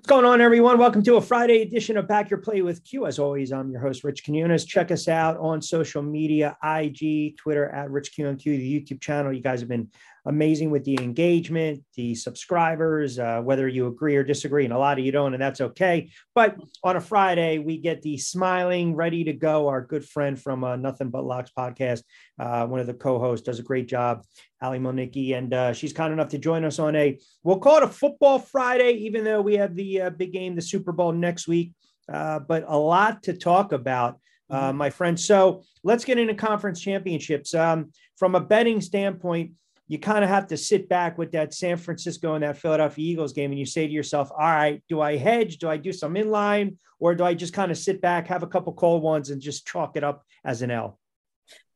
What's going on, everyone? Welcome to a Friday edition of Back Your Play with Q. As always, I'm your host, Rich Quinones. Check us out on social media IG, Twitter at Rich Q the YouTube channel. You guys have been amazing with the engagement, the subscribers, uh, whether you agree or disagree, and a lot of you don't, and that's okay. But on a Friday, we get the smiling, ready to go. Our good friend from uh, Nothing But Locks podcast, uh, one of the co-hosts, does a great job, Ally Miielnicki, and uh, she's kind enough to join us on a we'll call it a football Friday, even though we have the uh, big game, the Super Bowl next week. Uh, but a lot to talk about. Uh, mm-hmm. my friend. So let's get into conference championships. Um, from a betting standpoint, you kind of have to sit back with that San Francisco and that Philadelphia Eagles game and you say to yourself, all right, do I hedge? Do I do some inline? Or do I just kind of sit back, have a couple cold ones and just chalk it up as an L?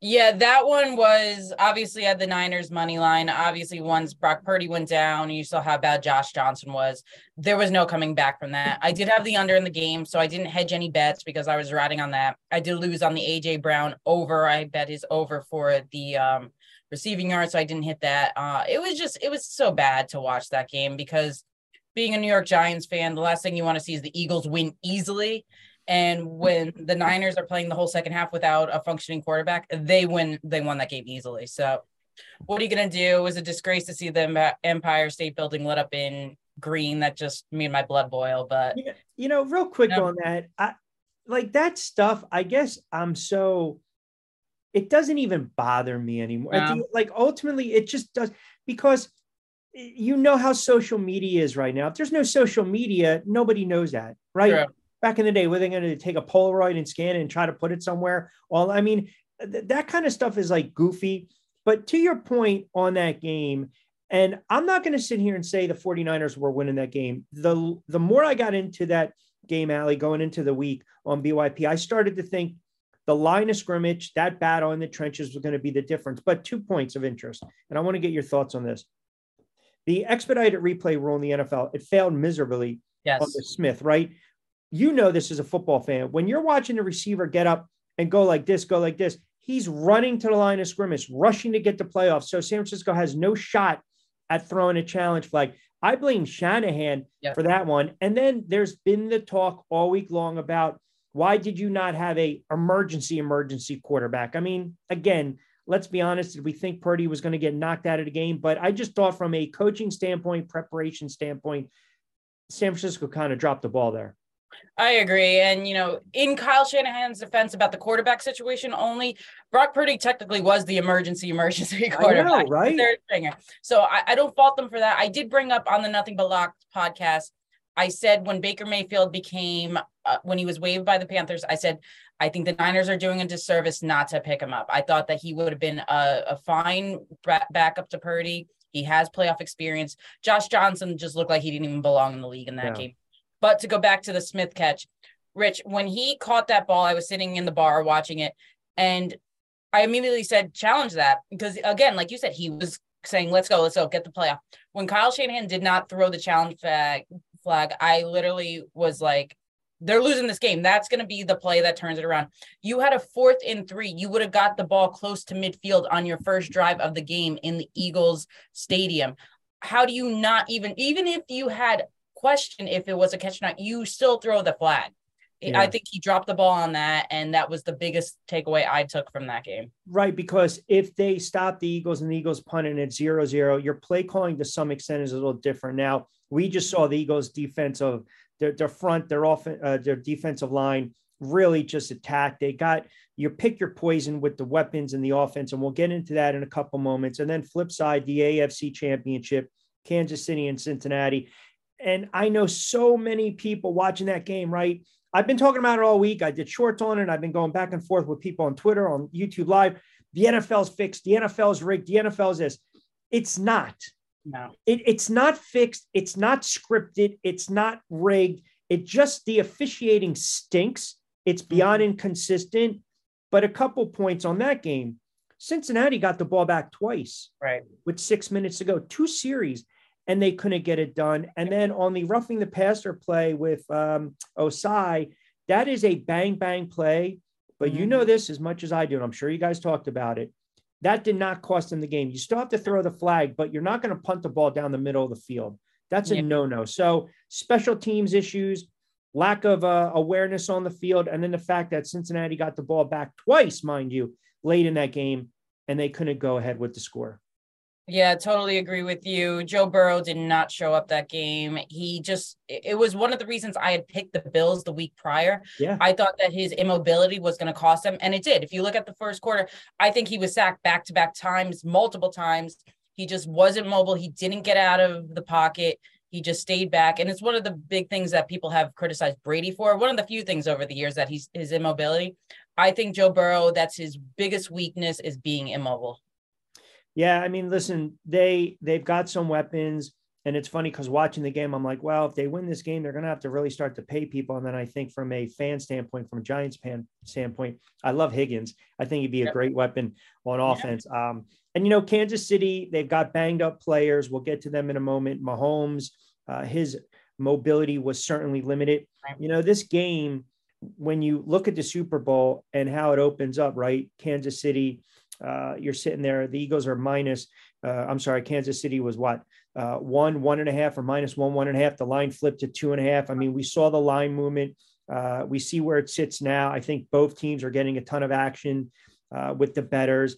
Yeah, that one was obviously at the Niners money line. Obviously, once Brock Purdy went down, you saw how bad Josh Johnson was. There was no coming back from that. I did have the under in the game, so I didn't hedge any bets because I was riding on that. I did lose on the AJ Brown over. I bet his over for the um, receiving yards, so I didn't hit that. Uh, it was just it was so bad to watch that game because being a New York Giants fan, the last thing you want to see is the Eagles win easily. And when the Niners are playing the whole second half without a functioning quarterback, they win. They won that game easily. So, what are you going to do? It was a disgrace to see the Empire State Building lit up in green. That just made my blood boil. But you know, real quick you know, on that, I like that stuff. I guess I'm so it doesn't even bother me anymore. No. Like ultimately, it just does because you know how social media is right now. If there's no social media, nobody knows that, right? Back in the day, were they going to take a Polaroid and scan it and try to put it somewhere? Well, I mean, th- that kind of stuff is like goofy. But to your point on that game, and I'm not going to sit here and say the 49ers were winning that game. The the more I got into that game, Ally going into the week on BYP, I started to think the line of scrimmage, that battle in the trenches was going to be the difference. But two points of interest, and I want to get your thoughts on this. The expedited replay rule in the NFL, it failed miserably yes. on the Smith, right? You know this as a football fan. When you're watching the receiver get up and go like this, go like this, he's running to the line of scrimmage, rushing to get the playoffs. So San Francisco has no shot at throwing a challenge flag. I blame Shanahan yep. for that one. And then there's been the talk all week long about why did you not have a emergency emergency quarterback? I mean, again, let's be honest, did we think Purdy was going to get knocked out of the game? But I just thought from a coaching standpoint, preparation standpoint, San Francisco kind of dropped the ball there. I agree. And, you know, in Kyle Shanahan's defense about the quarterback situation only, Brock Purdy technically was the emergency, emergency quarterback. Know, right? So I, I, don't fault them for that. I did bring up on the Nothing But Locks podcast I said when Baker Mayfield became uh, when he was waived by the Panthers, I said I think the Niners are doing a disservice not to pick him up. I thought that he would have been a, a fine backup to Purdy. He has playoff experience. Josh Johnson just looked like he didn't even belong in the league in that yeah. game. But to go back to the Smith catch, Rich, when he caught that ball, I was sitting in the bar watching it, and I immediately said, challenge that because again, like you said, he was saying, let's go, let's go, get the playoff. When Kyle Shanahan did not throw the challenge flag, flag, I literally was like, they're losing this game. That's going to be the play that turns it around. You had a fourth and three. You would have got the ball close to midfield on your first drive of the game in the Eagles stadium. How do you not even, even if you had question if it was a catch or not, you still throw the flag. Yeah. I think he dropped the ball on that, and that was the biggest takeaway I took from that game. Right, because if they stop the Eagles and the Eagles punting at zero zero, your play calling to some extent is a little different. Now, we just saw the Eagles' defensive, their, their front, their off, uh, their defensive line really just attack. They got you pick your poison with the weapons and the offense, and we'll get into that in a couple moments. And then flip side, the AFC Championship, Kansas City and Cincinnati. And I know so many people watching that game, right? I've been talking about it all week. I did shorts on it. I've been going back and forth with people on Twitter, on YouTube Live. The NFL's fixed. The NFL's rigged. The NFL's this. It's not. No. It, it's not fixed. It's not scripted. It's not rigged. It just the officiating stinks. It's beyond mm-hmm. inconsistent. But a couple points on that game. Cincinnati got the ball back twice. Right. With six minutes to go. Two series, and they couldn't get it done. And then on the roughing the passer play with um, Ossai, that is a bang bang play. But mm-hmm. you know this as much as I do, and I'm sure you guys talked about it. That did not cost them the game. You still have to throw the flag, but you're not going to punt the ball down the middle of the field. That's a yeah. no no. So special teams issues, lack of uh, awareness on the field, and then the fact that Cincinnati got the ball back twice, mind you, late in that game, and they couldn't go ahead with the score. Yeah, totally agree with you. Joe Burrow did not show up that game. He just, it was one of the reasons I had picked the Bills the week prior. Yeah. I thought that his immobility was going to cost him, and it did. If you look at the first quarter, I think he was sacked back to back times, multiple times. He just wasn't mobile. He didn't get out of the pocket. He just stayed back. And it's one of the big things that people have criticized Brady for. One of the few things over the years that he's his immobility. I think Joe Burrow, that's his biggest weakness is being immobile. Yeah, I mean, listen, they they've got some weapons, and it's funny because watching the game, I'm like, well, if they win this game, they're going to have to really start to pay people. And then I think from a fan standpoint, from a Giants fan standpoint, I love Higgins. I think he'd be a yep. great weapon on offense. Yeah. Um, and you know, Kansas City, they've got banged up players. We'll get to them in a moment. Mahomes, uh, his mobility was certainly limited. You know, this game, when you look at the Super Bowl and how it opens up, right? Kansas City uh, you're sitting there. The Eagles are minus. Uh, I'm sorry, Kansas City was what uh, one, one and a half, or minus one, one and a half. The line flipped to two and a half. I mean, we saw the line movement. Uh, we see where it sits now. I think both teams are getting a ton of action uh, with the betters.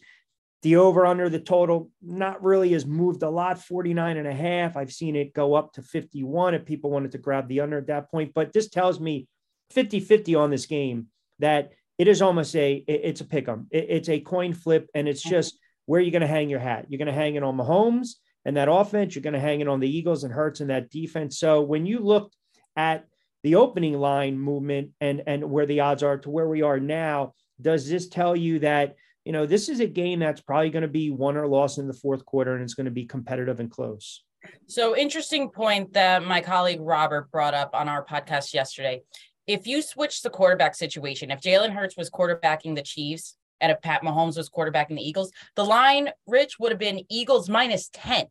The over under the total not really has moved a lot 49 and a half. I've seen it go up to 51 if people wanted to grab the under at that point. But this tells me 50 50 on this game that it is almost a it's a pick 'em. it's a coin flip, and it's just where you're going to hang your hat. You're going to hang it on Mahomes and that offense. You're going to hang it on the Eagles and Hurts and that defense. So when you look at the opening line movement and and where the odds are to where we are now, does this tell you that you know this is a game that's probably going to be won or lost in the fourth quarter, and it's going to be competitive and close? So interesting point that my colleague Robert brought up on our podcast yesterday if you switch the quarterback situation, if Jalen Hurts was quarterbacking the Chiefs and if Pat Mahomes was quarterbacking the Eagles, the line, Rich, would have been Eagles minus 10.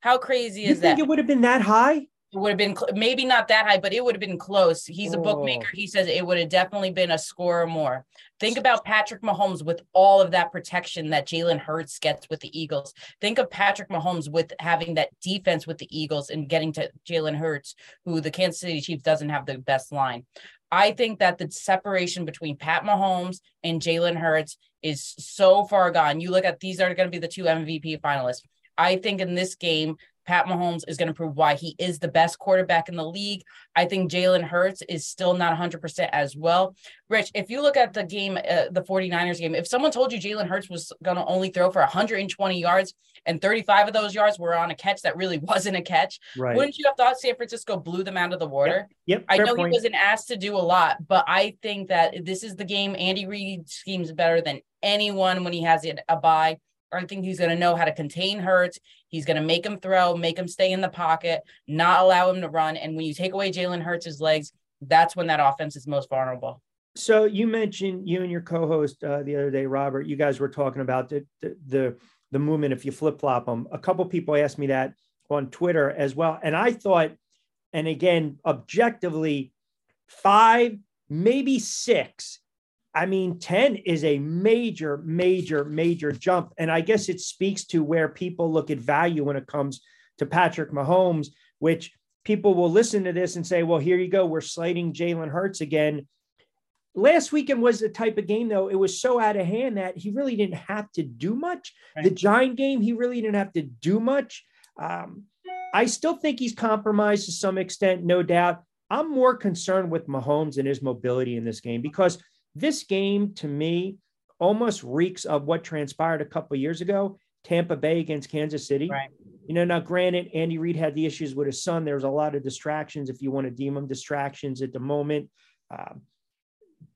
How crazy you is that? it would have been that high? It would have been cl- maybe not that high, but it would have been close. He's a oh. bookmaker. He says it would have definitely been a score or more. Think about Patrick Mahomes with all of that protection that Jalen Hurts gets with the Eagles. Think of Patrick Mahomes with having that defense with the Eagles and getting to Jalen Hurts, who the Kansas City Chiefs doesn't have the best line. I think that the separation between Pat Mahomes and Jalen Hurts is so far gone. You look at these are going to be the two MVP finalists. I think in this game, Pat Mahomes is going to prove why he is the best quarterback in the league. I think Jalen Hurts is still not 100% as well. Rich, if you look at the game, uh, the 49ers game, if someone told you Jalen Hurts was going to only throw for 120 yards and 35 of those yards were on a catch that really wasn't a catch, right. wouldn't you have thought San Francisco blew them out of the water? Yep. yep I know point. he wasn't asked to do a lot, but I think that this is the game Andy Reid schemes better than anyone when he has a bye. I think he's going to know how to contain Hurts. He's going to make him throw, make him stay in the pocket, not allow him to run. And when you take away Jalen Hurts' legs, that's when that offense is most vulnerable. So you mentioned you and your co-host uh, the other day, Robert. You guys were talking about the the the, the movement if you flip flop them. A couple people asked me that on Twitter as well, and I thought, and again, objectively, five maybe six I mean, 10 is a major, major, major jump. And I guess it speaks to where people look at value when it comes to Patrick Mahomes, which people will listen to this and say, well, here you go. We're slating Jalen Hurts again. Last weekend was the type of game, though, it was so out of hand that he really didn't have to do much. Right. The Giant game, he really didn't have to do much. Um, I still think he's compromised to some extent, no doubt. I'm more concerned with Mahomes and his mobility in this game because – this game to me almost reeks of what transpired a couple years ago, Tampa Bay against Kansas City. Right. You know, now granted, Andy Reid had the issues with his son. There was a lot of distractions, if you want to deem them distractions at the moment. Um,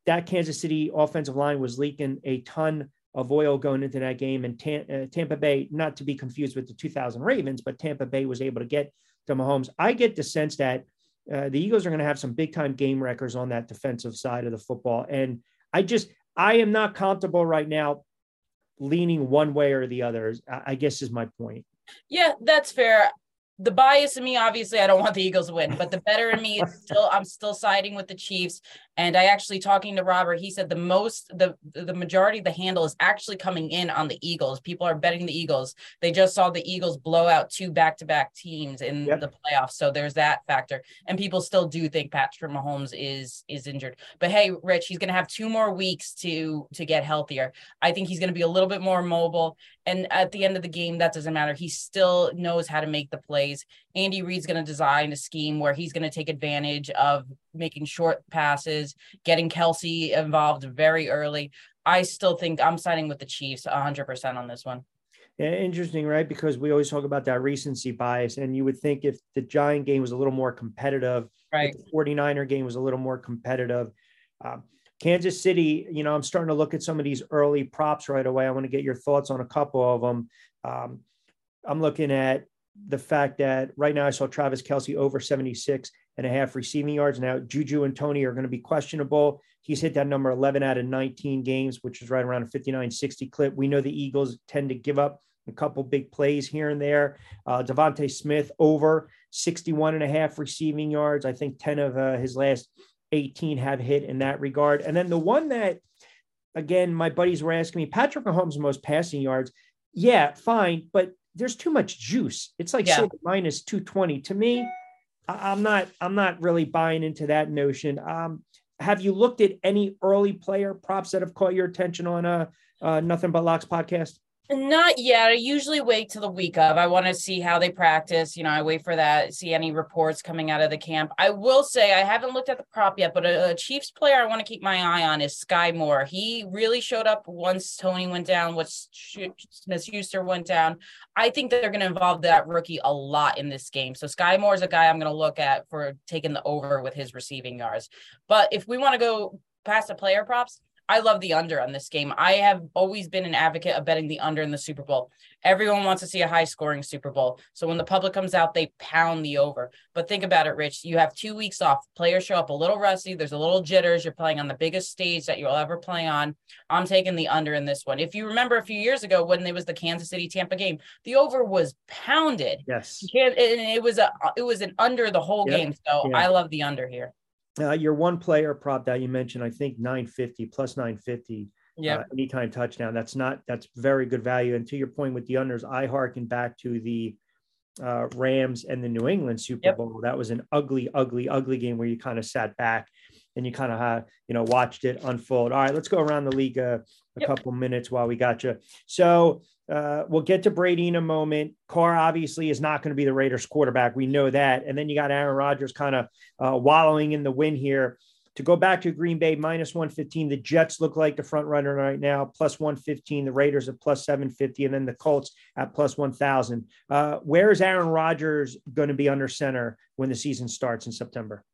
that Kansas City offensive line was leaking a ton of oil going into that game. And Tam- uh, Tampa Bay, not to be confused with the 2000 Ravens, but Tampa Bay was able to get to Mahomes. I get the sense that uh, the Eagles are going to have some big time game wreckers on that defensive side of the football. And I just, I am not comfortable right now leaning one way or the other, I guess is my point. Yeah, that's fair. The bias in me, obviously, I don't want the Eagles to win, but the better in me is still, I'm still siding with the Chiefs. And I actually talking to Robert, he said the most, the the majority of the handle is actually coming in on the Eagles. People are betting the Eagles. They just saw the Eagles blow out two back to back teams in yep. the playoffs, so there's that factor. And people still do think Patrick Mahomes is is injured. But hey, Rich, he's going to have two more weeks to to get healthier. I think he's going to be a little bit more mobile. And at the end of the game, that doesn't matter. He still knows how to make the plays. Andy Reid's going to design a scheme where he's going to take advantage of making short passes, getting Kelce involved very early. I still think I'm siding with the Chiefs 100% on this one. Yeah, interesting, right? Because we always talk about that recency bias. And you would think if the Giant game was a little more competitive, right. the 49er game was a little more competitive. Um, Kansas City, you know, I'm starting to look at some of these early props right away. I want to get your thoughts on a couple of them. Um, I'm looking at the fact that right now I saw Travis Kelce over 76 and a half receiving yards. Now, Juju and Toney are going to be questionable. He's hit that number 11 out of 19 games, which is right around a 59 60 clip. We know the Eagles tend to give up a couple big plays here and there. Uh, DeVonta Smith over 61 and a half receiving yards. I think 10 of uh, his last 18 have hit in that regard. And then the one that, again, my buddies were asking me, Patrick Mahomes' most passing yards. Yeah, fine, but there's too much juice. It's like yeah. minus 220. To me, I'm not I'm not really buying into that notion. Um, have you looked at any early player props that have caught your attention on a uh, uh, Nothing But Locks podcast? Not yet. I usually wait till the week of. I want to see how they practice. You know, I wait for that, see any reports coming out of the camp. I will say I haven't looked at the prop yet, but a, a Chiefs player I want to keep my eye on is Skyy Moore. He really showed up once Toney went down, once Smith Schuster went down. I think that they're going to involve that rookie a lot in this game. So Skyy Moore is a guy I'm going to look at for taking the over with his receiving yards. But if we want to go past the player props, I love the under on this game. I have always been an advocate of betting the under in the Super Bowl. Everyone wants to see a high scoring Super Bowl. So when the public comes out, they pound the over. But think about it, Rich. You have two weeks off. Players show up a little rusty. There's a little jitters. You're playing on the biggest stage that you'll ever play on. I'm taking the under in this one. If you remember a few years ago when it was the Kansas City Tampa game, the over was pounded. Yes. And it was a it was an under the whole yep. game. So yeah. I love the under here. Uh, your one player prop that you mentioned, I think 950 plus 950. Yeah. Uh, anytime touchdown. That's not, that's very good value. And to your point with the unders, I harken back to the uh, Rams and the New England Super yep. Bowl. That was an ugly, ugly, ugly game where you kind of sat back and you kind of, uh, you know, watched it unfold. All right, let's go around the league uh, a yep. couple minutes while we got you. So uh, we'll get to Brady in a moment. Carr obviously is not going to be the Raiders quarterback. We know that. And then you got Aaron Rodgers kind of uh, wallowing in the win here. To go back to Green Bay, minus 115. The Jets look like the front runner right now, plus 115. The Raiders at plus 750. And then the Colts at plus 1,000. Uh, where is Aaron Rodgers going to be under center when the season starts in September?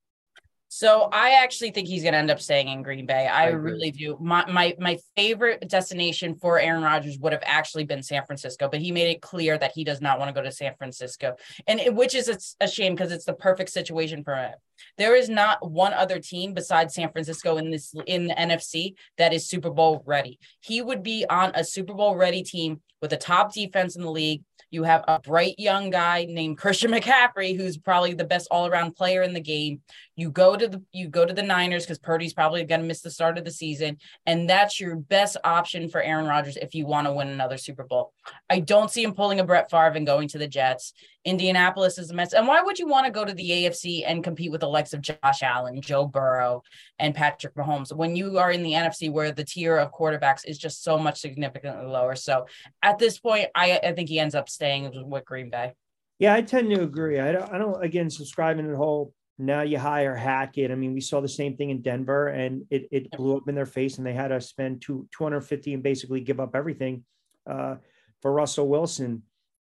So I actually think he's going to end up staying in Green Bay. I, I really do. My, my my favorite destination for Aaron Rodgers would have actually been San Francisco, but he made it clear that he does not want to go to San Francisco, and it, which is a, a shame because it's the perfect situation for him. There is not one other team besides San Francisco in this in the NFC that is Super Bowl ready. He would be on a Super Bowl ready team with a top defense in the league you have a bright young guy named Christian McCaffrey, who's probably the best all-around player in the game. You go to the you go to the Niners because Purdy's probably going to miss the start of the season, and that's your best option for Aaron Rodgers if you want to win another Super Bowl. I don't see him pulling a Brett Favre and going to the Jets. Indianapolis is a mess. And why would you want to go to the AFC and compete with the likes of Josh Allen, Joe Burrow, and Patrick Mahomes when you are in the NFC where the tier of quarterbacks is just so much significantly lower? So at this point, I, I think he ends up staying with Green Bay. Yeah, I tend to agree. I don't, I don't again, subscribing to the whole now you hire Hackett. I mean, we saw the same thing in Denver and it, it blew up in their face and they had to spend two, 250 and basically give up everything uh, for Russell Wilson.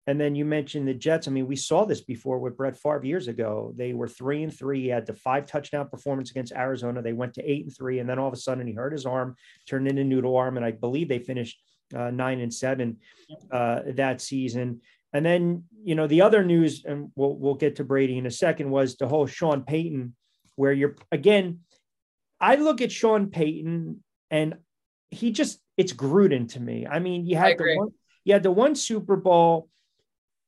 And then you mentioned the Jets. I mean, we saw this before with Brett Favre years ago. They were three and three. He had the five touchdown performance against Arizona. They went to eight and three, and then all of a sudden he hurt his arm, turned into noodle arm, and I believe they finished uh, nine and seven uh, that season. And then you know the other news, and we'll we'll get to Brady in a second, was the whole Sean Payton, where you're again. I look at Sean Payton, and he just it's Gruden to me. I mean, you had the one, you had the one Super Bowl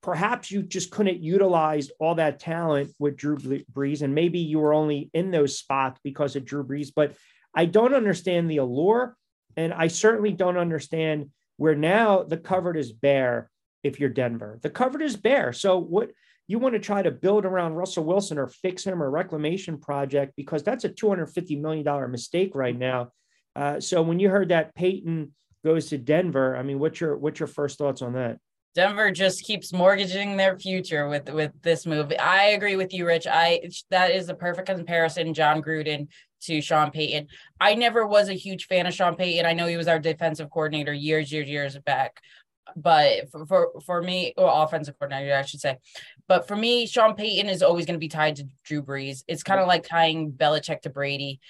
perhaps you just couldn't utilize all that talent with Drew Brees, and maybe you were only in those spots because of Drew Brees. But I don't understand the allure, and I certainly don't understand where now the cupboard is bare if you're Denver. The cupboard is bare. So what you want to try to build around Russell Wilson or fix him or reclamation project because that's a $250 million mistake right now. Uh, so when you heard that Payton goes to Denver, I mean, what's your what's your first thoughts on that? Denver just keeps mortgaging their future with with this move. I agree with you, Rich. I that is the perfect comparison, Jon Gruden to Sean Payton. I never was a huge fan of Sean Payton. I know he was our defensive coordinator years, years, years back. But for for, for me, or offensive coordinator, I should say. But for me, Sean Payton is always going to be tied to Drew Brees. It's kind of like tying Belichick to Brady.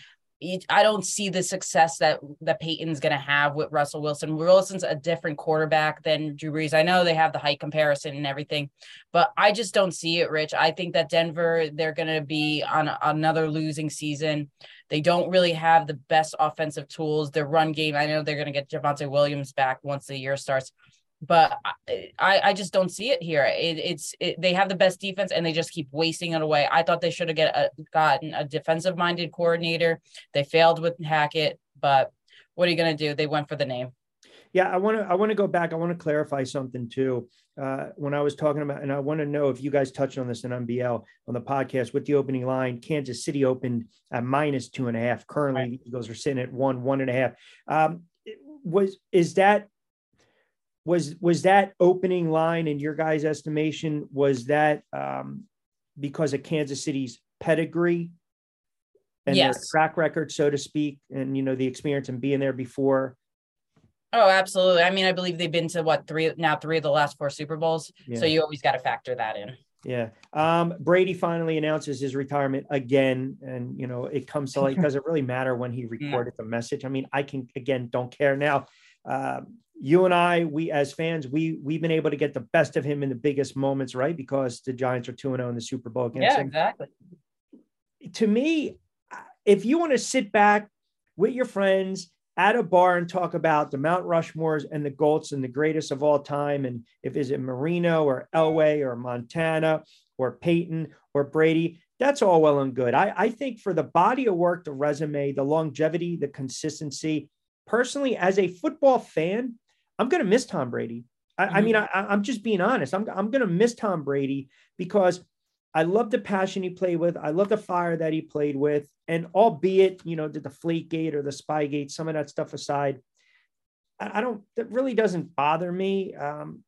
I don't see the success that that Payton's going to have with Russell Wilson. Wilson's a different quarterback than Drew Brees. I know they have the height comparison and everything, but I just don't see it, Rich. I think that Denver they're going to be on another losing season. They don't really have the best offensive tools. Their run game, I know they're going to get Javonte Williams back once the year starts, but I, I just don't see it here. It, it's it, they have the best defense and they just keep wasting it away. I thought they should have get a, gotten a defensive minded coordinator. They failed with Hackett, but what are you going to do? They went for the name. Yeah, I want to I want to go back. I want to clarify something too. Uh, when I was talking about, and I want to know if you guys touched on this in NBL on the podcast with the opening line. Kansas City opened at minus two and a half. Currently, right. the Eagles are sitting at one, one and a half. Um, was is that was was that opening line in your guys' estimation was that um, because of Kansas City's pedigree and yes. their track record, so to speak, and you know the experience and being there before? Oh, absolutely. I mean, I believe they've been to what three now three of the last four Super Bowls. Yeah. So you always got to factor that in. Yeah. Um, Brady finally announces his retirement again. And, you know, it comes to like, does it really matter when he recorded the message? I mean, I can, again, don't care now. Um, you and I, we as fans, we we've been able to get the best of him in the biggest moments, right? Because the Giants are two and zero oh in the Super Bowl against yeah, him. exactly. To me, if you want to sit back with your friends at a bar and talk about the Mount Rushmores and the Goats and the greatest of all time, and if is it Marino or Elway or Montana or Peyton or Brady, that's all well and good. I, I think for the body of work, the resume, the longevity, the consistency, personally, as a football fan, I'm going to miss Tom Brady. I, mm-hmm. I mean. I, am just being honest. I'm, I'm going to miss Tom Brady because I love the passion he played with. I love the fire that he played with. And albeit, you know, did the deflate gate or the spy gate, some of that stuff aside, I, I don't, that really doesn't bother me. Um,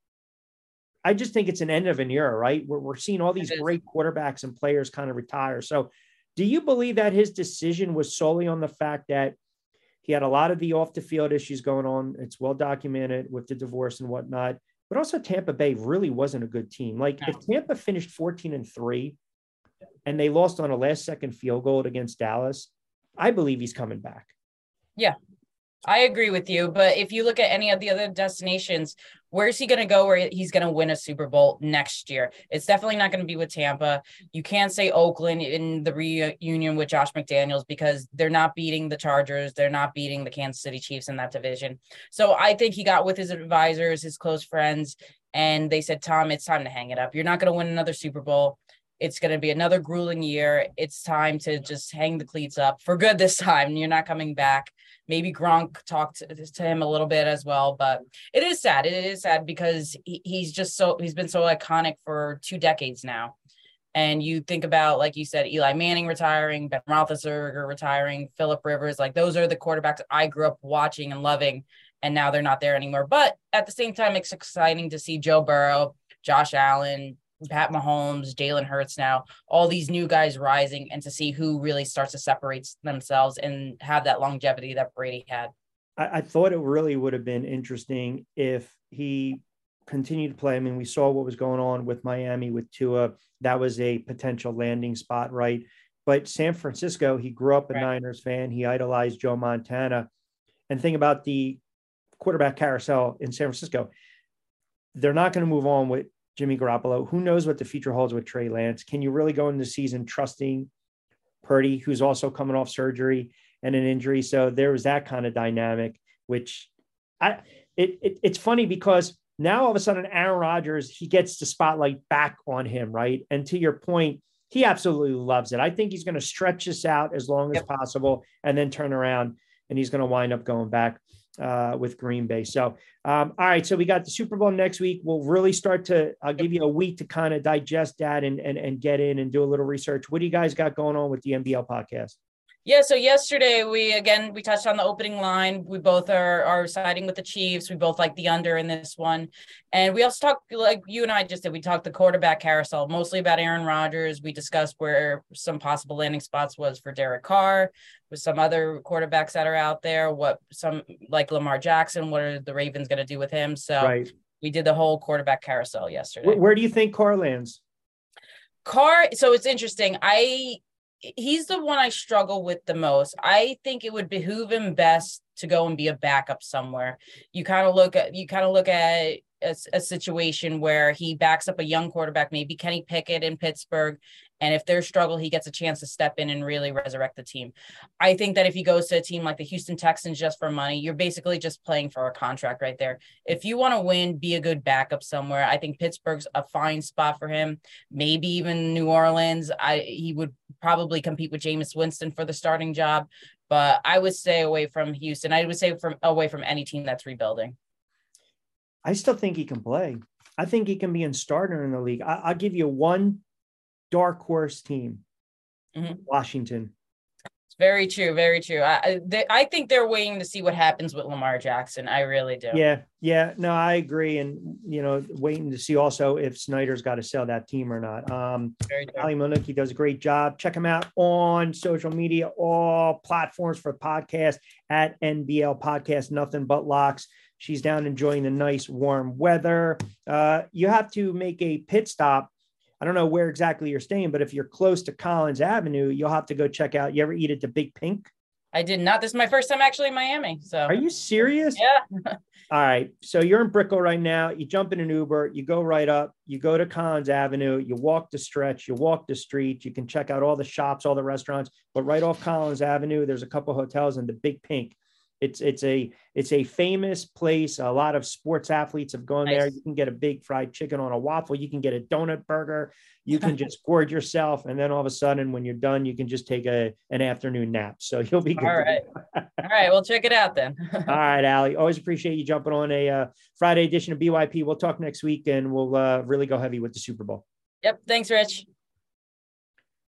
I just think it's an end of an era, right? Where we're seeing all these great quarterbacks and players kind of retire. So, do you believe that his decision was solely on the fact that he had a lot of the off the field issues going on. It's well documented with the divorce and whatnot. But also, Tampa Bay really wasn't a good team. Like, if Tampa finished 14 and three and they lost on a last second field goal against Dallas, I believe he's coming back. Yeah, I agree with you, but if you look at any of the other destinations, where's he going to go where he's going to win a Super Bowl next year? It's definitely not going to be with Tampa. You can't say Oakland in the reunion with Josh McDaniels because they're not beating the Chargers, they're not beating the Kansas City Chiefs in that division. So I think he got with his advisors, his close friends, and they said, "Tom, it's time to hang it up. You're not going to win another Super Bowl. It's going to be another grueling year. It's time to just hang the cleats up for good this time. You're not coming back." Maybe Gronk talked to him a little bit as well, but it is sad. It is sad because he, he's just so he's been so iconic for two decades now. And you think about, like you said, Eli Manning retiring, Ben Roethlisberger retiring, Philip Rivers, like those are the quarterbacks I grew up watching and loving, and now they're not there anymore. But at the same time, it's exciting to see Joe Burrow, Josh Allen, Pat Mahomes, Jalen Hurts now, all these new guys rising and to see who really starts to separate themselves and have that longevity that Brady had. I, I thought it really would have been interesting if he continued to play. I mean, we saw what was going on with Miami with Tua. That was a potential landing spot, right? But San Francisco, he grew up a right. Niners fan. He idolized Joe Montana. And think about the quarterback carousel in San Francisco. They're not going to move on with Jimmy Garoppolo. Who knows what the future holds with Trey Lance? Can you really go into the season trusting Purdy, who's also coming off surgery and an injury? So there was that kind of dynamic, which I it, it it's funny because Now all of a sudden, Aaron Rodgers, he gets the spotlight back on him, right? And to your point, he absolutely loves it. I think he's going to stretch this out as long as yep. possible and then turn around and he's going to wind up going back uh, with Green Bay. So, um, all right. So we got the Super Bowl next week. We'll really start to, I'll give you a week to kind of digest that and, and, and get in and do a little research. What do you guys got going on with the NBL podcast? Yeah, so yesterday we again we touched on the opening line. We both are are siding with the Chiefs. We both like the under in this one. And we also talked like you and I just did, we talked the quarterback carousel, mostly about Aaron Rodgers. We discussed where some possible landing spots was for Derek Carr, with some other quarterbacks that are out there, what some like Lamar Jackson, what are the Ravens going to do with him? So right. we did the whole quarterback carousel yesterday. Where, where do you think Carr lands? Carr, so it's interesting. I he's the one I struggle with the most. I think it would behoove him best to go and be a backup somewhere. You kind of look at you kind of look at a, a, situation where he backs up a young quarterback, maybe Kenny Pickett in Pittsburgh, and if there's struggle, he gets a chance to step in and really resurrect the team. I think that if he goes to a team like the Houston Texans just for money, you're basically just playing for a contract right there. If you want to win, be a good backup somewhere. I think Pittsburgh's a fine spot for him. Maybe even New Orleans. I he would probably compete with Jameis Winston for the starting job, but I would stay away from Houston. I would say from away from any team that's rebuilding. I still think he can play. I think he can be in starter in the league. I, will give you one dark horse team, mm-hmm. Washington. It's very true. Very true. I they, I think they're waiting to see what happens with Lamar Jackson. I really do. Yeah, yeah. No, I agree, and you know, waiting to see also if Snyder's got to sell that team or not. Um, Ally Miielnicki does a great job. Check him out on social media, all platforms for podcast at NBL Podcast. Nothing but locks. She's down enjoying the nice warm weather. Uh, you have to make a pit stop I don't know where exactly you're staying, but if you're close to Collins Avenue, you'll have to go check out. You ever eat at the Big Pink? I did not. This is my first time actually in Miami. So are you serious? Yeah. All right. So you're in Brickell right now. You jump in an Uber, you go right up, you go to Collins Avenue, you walk the stretch, you walk the street, you can check out all the shops, all the restaurants. But right off Collins Avenue, there's a couple hotels and the Big Pink. It's it's a it's a famous place. A lot of sports athletes have gone nice. there. You can get a big fried chicken on a waffle. You can get a donut burger. You can just gorge yourself, and then all of a sudden, when you're done, you can just take a an afternoon nap. So you'll be good. All right, all right. We'll check it out then. all right, Ally. Always appreciate you jumping on a uh, Friday edition of BYP. We'll talk next week, and we'll uh, really go heavy with the Super Bowl. Yep. Thanks, Rich.